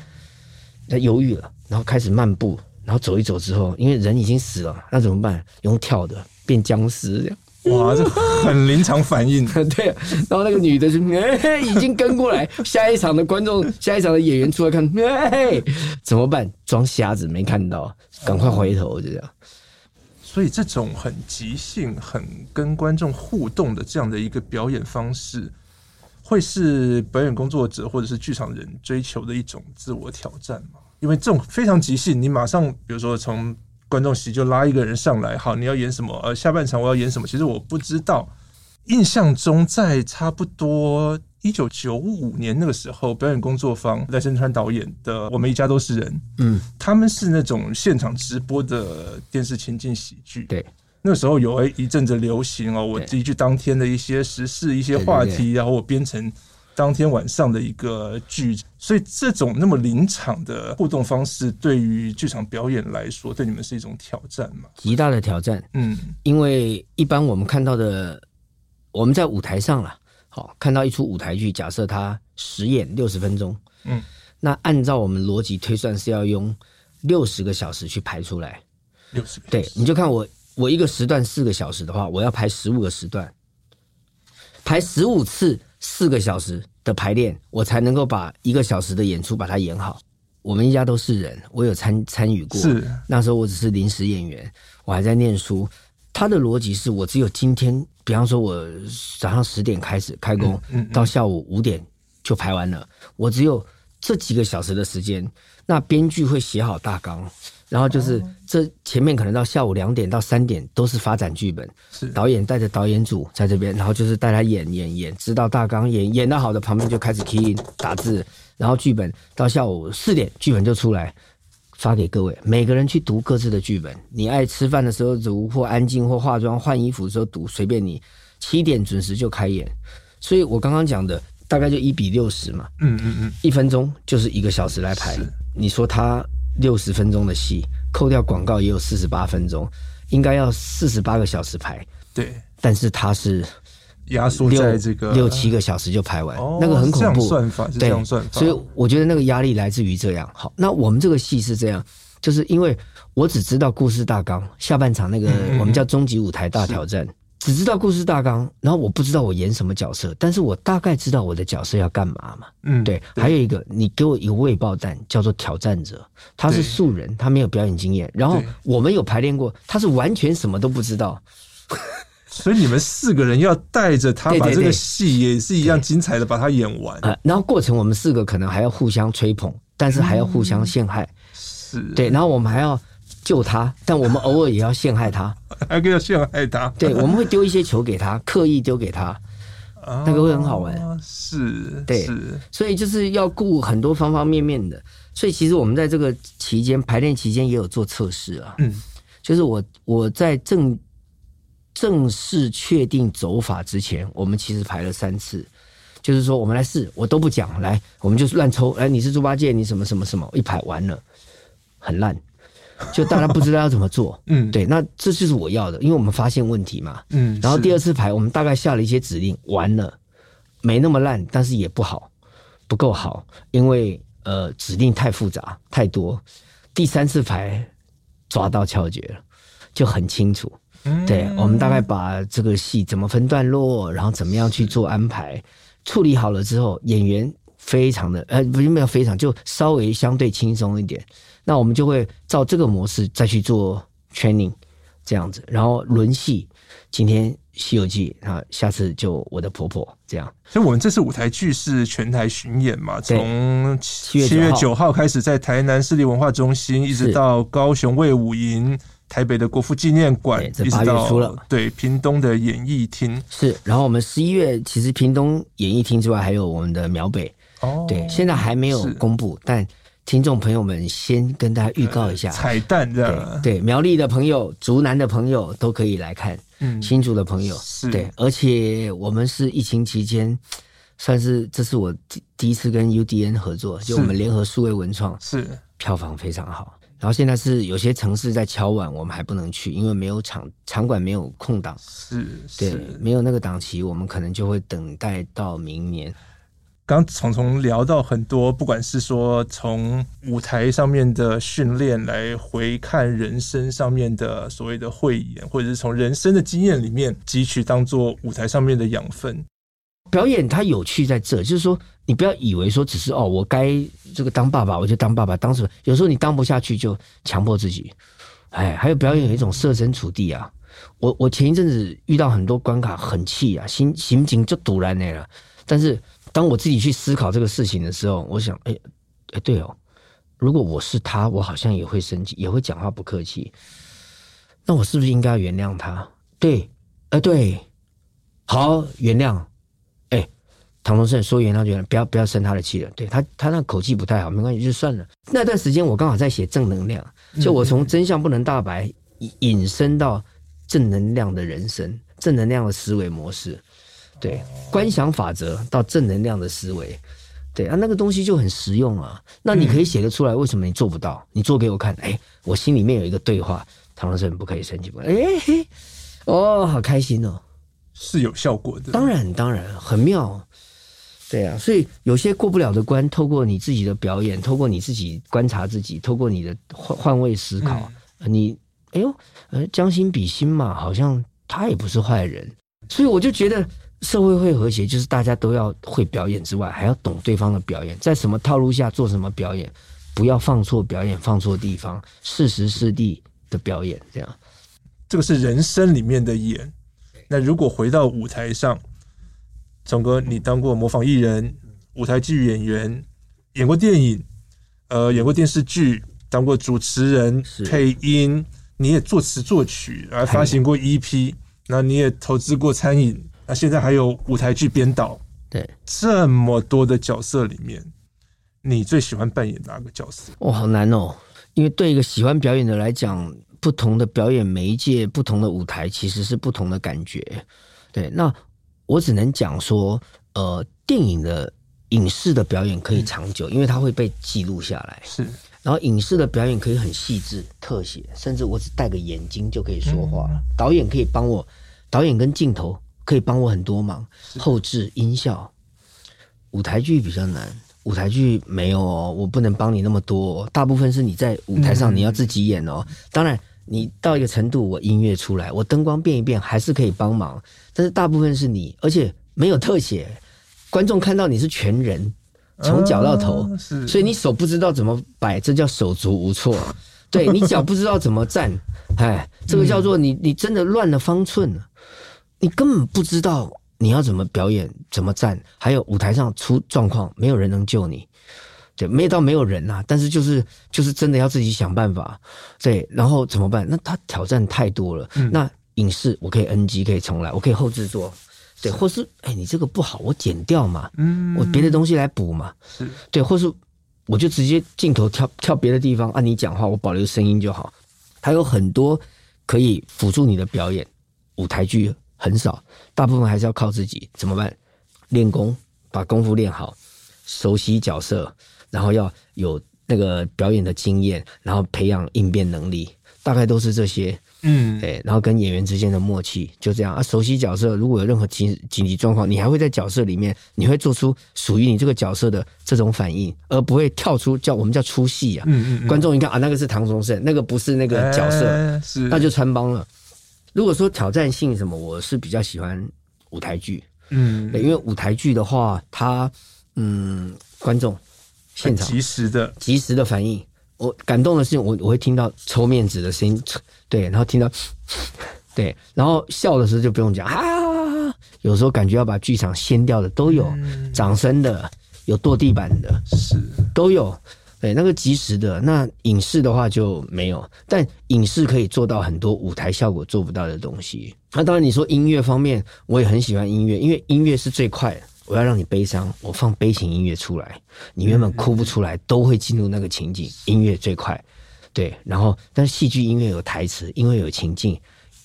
他犹豫了，然后开始漫步，然后走一走之后，因为人已经死了，那怎么办？用跳的变僵尸，哇，这很临场反应，对。然后那个女的就、欸、已经跟过来，下一场的观众，下一场的演员出来看，欸、怎么办？装瞎子没看到，赶快回头，就这样。所以这种很即兴、很跟观众互动的这样的一个表演方式，会是表演工作者或者是剧场人追求的一种自我挑战吗？因为这种非常即兴，你马上比如说从观众席就拉一个人上来，好，你要演什么？呃，下半场我要演什么？其实我不知道。印象中在差不多。一九九五年那个时候，表演工作坊赖声川导演的《我们一家都是人》，嗯，他们是那种现场直播的电视情景喜剧。对，那时候有一阵子流行哦，我依据当天的一些时事、一些话题，然后我编成当天晚上的一个剧。所以，这种那么临场的互动方式，对于剧场表演来说，对你们是一种挑战吗？极大的挑战。嗯，因为一般我们看到的，我们在舞台上了。好，看到一出舞台剧，假设它实演六十分钟，嗯，那按照我们逻辑推算是要用六十个小时去排出来，六十个，对，你就看我我一个时段四个小时的话，我要排十五个时段，排十五次四个小时的排练，我才能够把一个小时的演出把它演好。我们一家都是人，我有参参与过，是。那时候我只是临时演员，我还在念书。他的逻辑是我只有今天，比方说我早上十点开始开工，到下午五点就排完了。我只有这几个小时的时间，那编剧会写好大纲，然后就是这前面可能到下午两点到三点都是发展剧本，是导演带着导演组在这边，然后就是带他演演演，知道大纲演演到好的旁边就开始 key 打字，然后剧本到下午四点剧本就出来。发给各位，每个人去读各自的剧本。你爱吃饭的时候读，或安静，或化妆、换衣服的时候读，随便你。七点准时就开演。所以我刚刚讲的大概就一比六十嘛。嗯嗯嗯，一分钟就是一个小时来排。你说他六十分钟的戏，扣掉广告也有四十八分钟，应该要四十八个小时排。对，但是他是。压缩在这个六,六七个小时就排完，哦、那个很恐怖。算法是这样算法，所以我觉得那个压力来自于这样。好，那我们这个戏是这样，就是因为我只知道故事大纲，下半场那个我们叫终极舞台大挑战，只知道故事大纲，然后我不知道我演什么角色，但是我大概知道我的角色要干嘛嘛。嗯，对还有一个，你给我一个未爆弹，叫做挑战者，他是素人，他没有表演经验，然后我们有排练过，他是完全什么都不知道。所以你们四个人要带着他把这个戏也是一样精彩的把它演完。啊，然后过程我们四个可能还要互相吹捧，但是还要互相陷害。嗯、是。对，然后我们还要。救他，但我们偶尔也要陷害他，还要陷害他。对，我们会丢一些球给他，刻意丢给他，哦、那个会很好玩。是，对，是，所以就是要顾很多方方面面的。所以其实我们在这个期间排练期间也有做测试啊。嗯，就是我我在正正式确定走法之前，我们其实排了三次，就是说我们来试，我都不讲，来，我们就乱抽，来，你是猪八戒，你什么什么什么，一排完了，很烂。就大家不知道要怎么做，嗯，对，那这就是我要的，因为我们发现问题嘛，嗯，然后第二次排，我们大概下了一些指令，完了，没那么烂，但是也不好，不够好，因为呃指令太复杂太多，第三次排抓到窍诀了，就很清楚，嗯，对，我们大概把这个戏怎么分段落，然后怎么样去做安排，处理好了之后，演员非常的呃不是没有非常，就稍微相对轻松一点。那我们就会照这个模式再去做 training，这样子，然后轮戏。今天《西游记》啊，下次就我的婆婆这样。所以，我们这次舞台剧是全台巡演嘛？从七月九号开始，在台南市立文化中心，一直到高雄卫武营、台北的国父纪念馆，一直到对屏东的演艺厅。是，然后我们十一月其实屏东演艺厅之外，还有我们的苗北。哦，对，现在还没有公布，但。听众朋友们，先跟大家预告一下彩蛋，的对，对苗栗的朋友、竹南的朋友都可以来看，嗯，新竹的朋友是对，而且我们是疫情期间，算是这是我第第一次跟 UDN 合作，就我们联合数位文创，是票房非常好。然后现在是有些城市在敲碗，我们还不能去，因为没有场场馆没有空档，是，对，没有那个档期，我们可能就会等待到明年。刚从从聊到很多，不管是说从舞台上面的训练来回看人生上面的所谓的慧眼，或者是从人生的经验里面汲取当做舞台上面的养分。表演它有趣在这，就是说你不要以为说只是哦，我该这个当爸爸我就当爸爸，当什么？有时候你当不下去就强迫自己。哎，还有表演有一种设身处地啊。我我前一阵子遇到很多关卡很气啊，心心情就堵然那了，但是。当我自己去思考这个事情的时候，我想，哎、欸，哎，对哦，如果我是他，我好像也会生气，也会讲话不客气。那我是不是应该要原谅他？对，哎，对，好，原谅。哎，唐从圣说原谅就原谅，不要不要生他的气了。对他，他那口气不太好，没关系，就算了。那段时间我刚好在写正能量，就我从真相不能大白引申到正能量的人生，正能量的思维模式。对，观想法则到正能量的思维，对啊，那个东西就很实用啊。那你可以写得出来，为什么你做不到？你做给我看，哎，我心里面有一个对话，唐老师不可以生气不？哎嘿，哦，好开心哦，是有效果的。当然，当然很妙。对啊，所以有些过不了的关，透过你自己的表演，透过你自己观察自己，透过你的换换位思考，嗯、你哎呦，呃，将心比心嘛，好像他也不是坏人，所以我就觉得。社会会和谐，就是大家都要会表演之外，还要懂对方的表演，在什么套路下做什么表演，不要放错表演，放错地方，适时适地的表演，这样。这个是人生里面的演。那如果回到舞台上，聪哥，你当过模仿艺人、舞台剧演员，演过电影，呃，演过电视剧，当过主持人、配音，你也作词作曲，还发行过 EP，那你也投资过餐饮。那现在还有舞台剧编导，对，这么多的角色里面，你最喜欢扮演哪个角色？哇，好难哦！因为对一个喜欢表演的来讲，不同的表演媒介、不同的舞台，其实是不同的感觉。对，那我只能讲说，呃，电影的影视的表演可以长久，嗯、因为它会被记录下来。是，然后影视的表演可以很细致、特写，甚至我只戴个眼睛就可以说话。嗯、导演可以帮我，导演跟镜头。可以帮我很多忙，后置音效，舞台剧比较难。舞台剧没有哦，我不能帮你那么多哦。大部分是你在舞台上你要自己演哦。当然，你到一个程度，我音乐出来，我灯光变一变，还是可以帮忙。但是大部分是你，而且没有特写，观众看到你是全人，从脚到头，啊、所以你手不知道怎么摆，这叫手足无措。对，你脚不知道怎么站，哎，这个叫做你你真的乱了方寸了，你根本不知道你要怎么表演，怎么站，还有舞台上出状况，没有人能救你。对，没到没有人呐、啊，但是就是就是真的要自己想办法。对，然后怎么办？那他挑战太多了。嗯、那影视我可以 NG，可以重来，我可以后制作。对，或是哎，你这个不好，我剪掉嘛。嗯，我别的东西来补嘛。是，对，或是我就直接镜头跳跳别的地方，按你讲话，我保留声音就好。还有很多可以辅助你的表演。舞台剧很少，大部分还是要靠自己。怎么办？练功，把功夫练好，熟悉角色。然后要有那个表演的经验，然后培养应变能力，大概都是这些。嗯，对。然后跟演员之间的默契，就这样啊。熟悉角色，如果有任何紧紧急状况，你还会在角色里面，你会做出属于你这个角色的这种反应，而不会跳出叫我们叫出戏啊。嗯嗯，嗯。观众一看啊，那个是唐崇盛，那个不是那个角色，欸、是那就穿帮了。如果说挑战性什么，我是比较喜欢舞台剧。嗯，因为舞台剧的话，它嗯，观众。现场。及时的。及时的反应，我感动的是我我会听到抽面纸的声音，对，然后听到，对，然后笑的时候就不用讲啊，有时候感觉要把剧场掀掉的都有，掌声的有跺地板的，是。都有，对，那个及时的，那影视的话就没有，但影视可以做到很多舞台效果做不到的东西。那当然你说音乐方面，我也很喜欢音乐，因为音乐是最快的。我要让你悲伤，我放悲情音乐出来，你原本哭不出来，都会进入那个情景。音乐最快，对。然后，但是戏剧音乐有台词，因为有情境，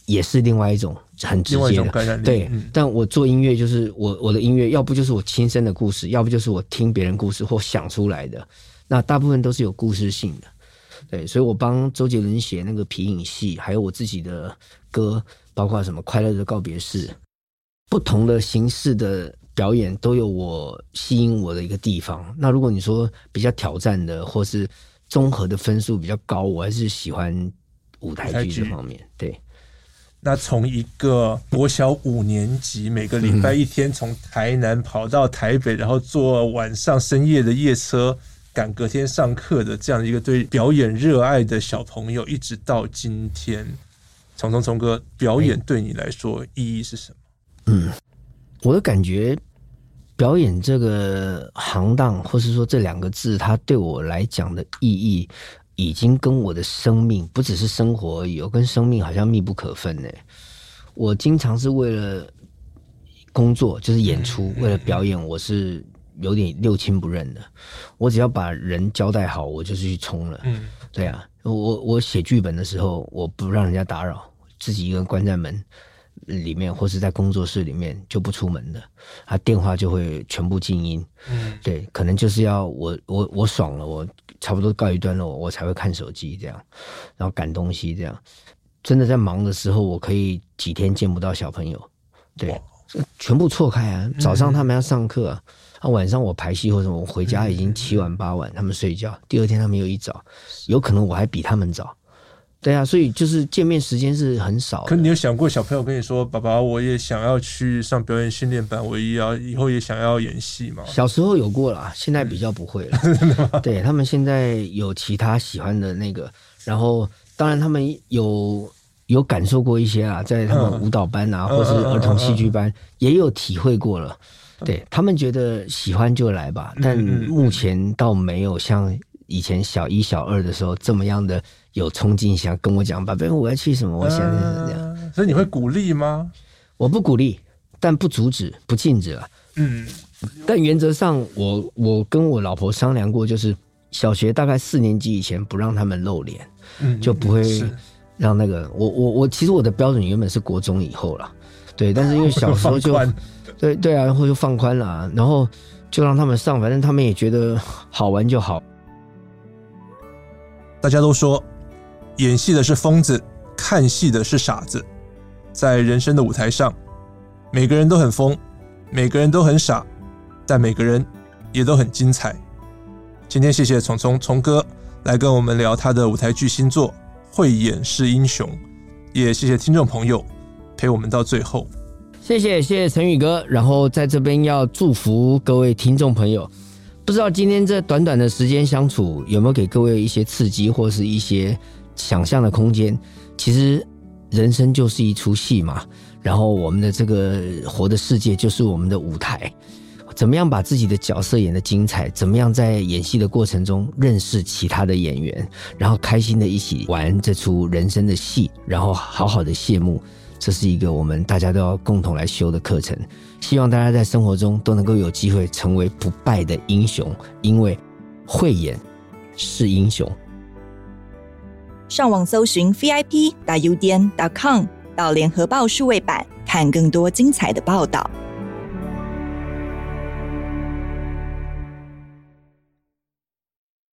也是另外一种很直接的。对，但我做音乐就是我我的音乐，要不就是我亲身的故事，要不就是我听别人故事或想出来的。那大部分都是有故事性的。对，所以我帮周杰伦写那个皮影戏，还有我自己的歌，包括什么《快乐的告别式》，不同的形式的。表演都有我吸引我的一个地方。那如果你说比较挑战的，或是综合的分数比较高，我还是喜欢舞台剧这方面。对。那从一个国小五年级，每个礼拜一天从台南跑到台北，嗯、然后坐晚上深夜的夜车赶隔天上课的这样一个对表演热爱的小朋友，一直到今天，从从从哥，表演对你来说意义是什么？嗯。我的感觉，表演这个行当，或是说这两个字，它对我来讲的意义，已经跟我的生命不只是生活而已，我跟生命好像密不可分呢。我经常是为了工作，就是演出，为了表演，我是有点六亲不认的。我只要把人交代好，我就是去冲了。嗯，对啊，我我写剧本的时候，我不让人家打扰，自己一个人关在门。里面或是在工作室里面就不出门的，他电话就会全部静音。嗯，对，可能就是要我我我爽了，我差不多告一段落，我才会看手机这样，然后赶东西这样。真的在忙的时候，我可以几天见不到小朋友，对，全部错开啊。早上他们要上课，啊，晚上我排戏或者什么，我回家已经七晚八晚，他们睡觉，第二天他们又一早，有可能我还比他们早。对啊，所以就是见面时间是很少。可你有想过，小朋友跟你说：“爸爸，我也想要去上表演训练班，我也要以后也想要演戏吗？”小时候有过啦，现在比较不会了。对，他们现在有其他喜欢的那个，然后当然他们有有感受过一些啊，在他们舞蹈班啊，或是儿童戏剧班也有体会过了。对，他们觉得喜欢就来吧，但目前倒没有像以前小一、小二的时候这么样的。有冲劲想跟我讲，爸爸，我要去什么？我想这样。所以你会鼓励吗？我不鼓励，但不阻止，不禁止了。嗯。但原则上我，我我跟我老婆商量过，就是小学大概四年级以前不让他们露脸，嗯，就不会让那个我我我其实我的标准原本是国中以后了，对，但是因为小时候就 对对啊，然后就放宽了，然后就让他们上，反正他们也觉得好玩就好。大家都说。演戏的是疯子，看戏的是傻子。在人生的舞台上，每个人都很疯，每个人都很傻，但每个人也都很精彩。今天谢谢聪聪聪哥来跟我们聊他的舞台剧新作《慧眼识英雄。也谢谢听众朋友陪我们到最后。谢谢谢谢陈宇哥，然后在这边要祝福各位听众朋友。不知道今天这短短的时间相处，有没有给各位一些刺激，或是一些想象的空间？其实人生就是一出戏嘛，然后我们的这个活的世界就是我们的舞台。怎么样把自己的角色演得精彩？怎么样在演戏的过程中认识其他的演员，然后开心的一起玩这出人生的戏，然后好好的谢幕。这是一个我们大家都要共同来修的课程，希望大家在生活中都能够有机会成为不败的英雄，因为慧眼是英雄。上网搜寻 vip 大 U 点 dot com 到联合报数位版，看更多精彩的报道。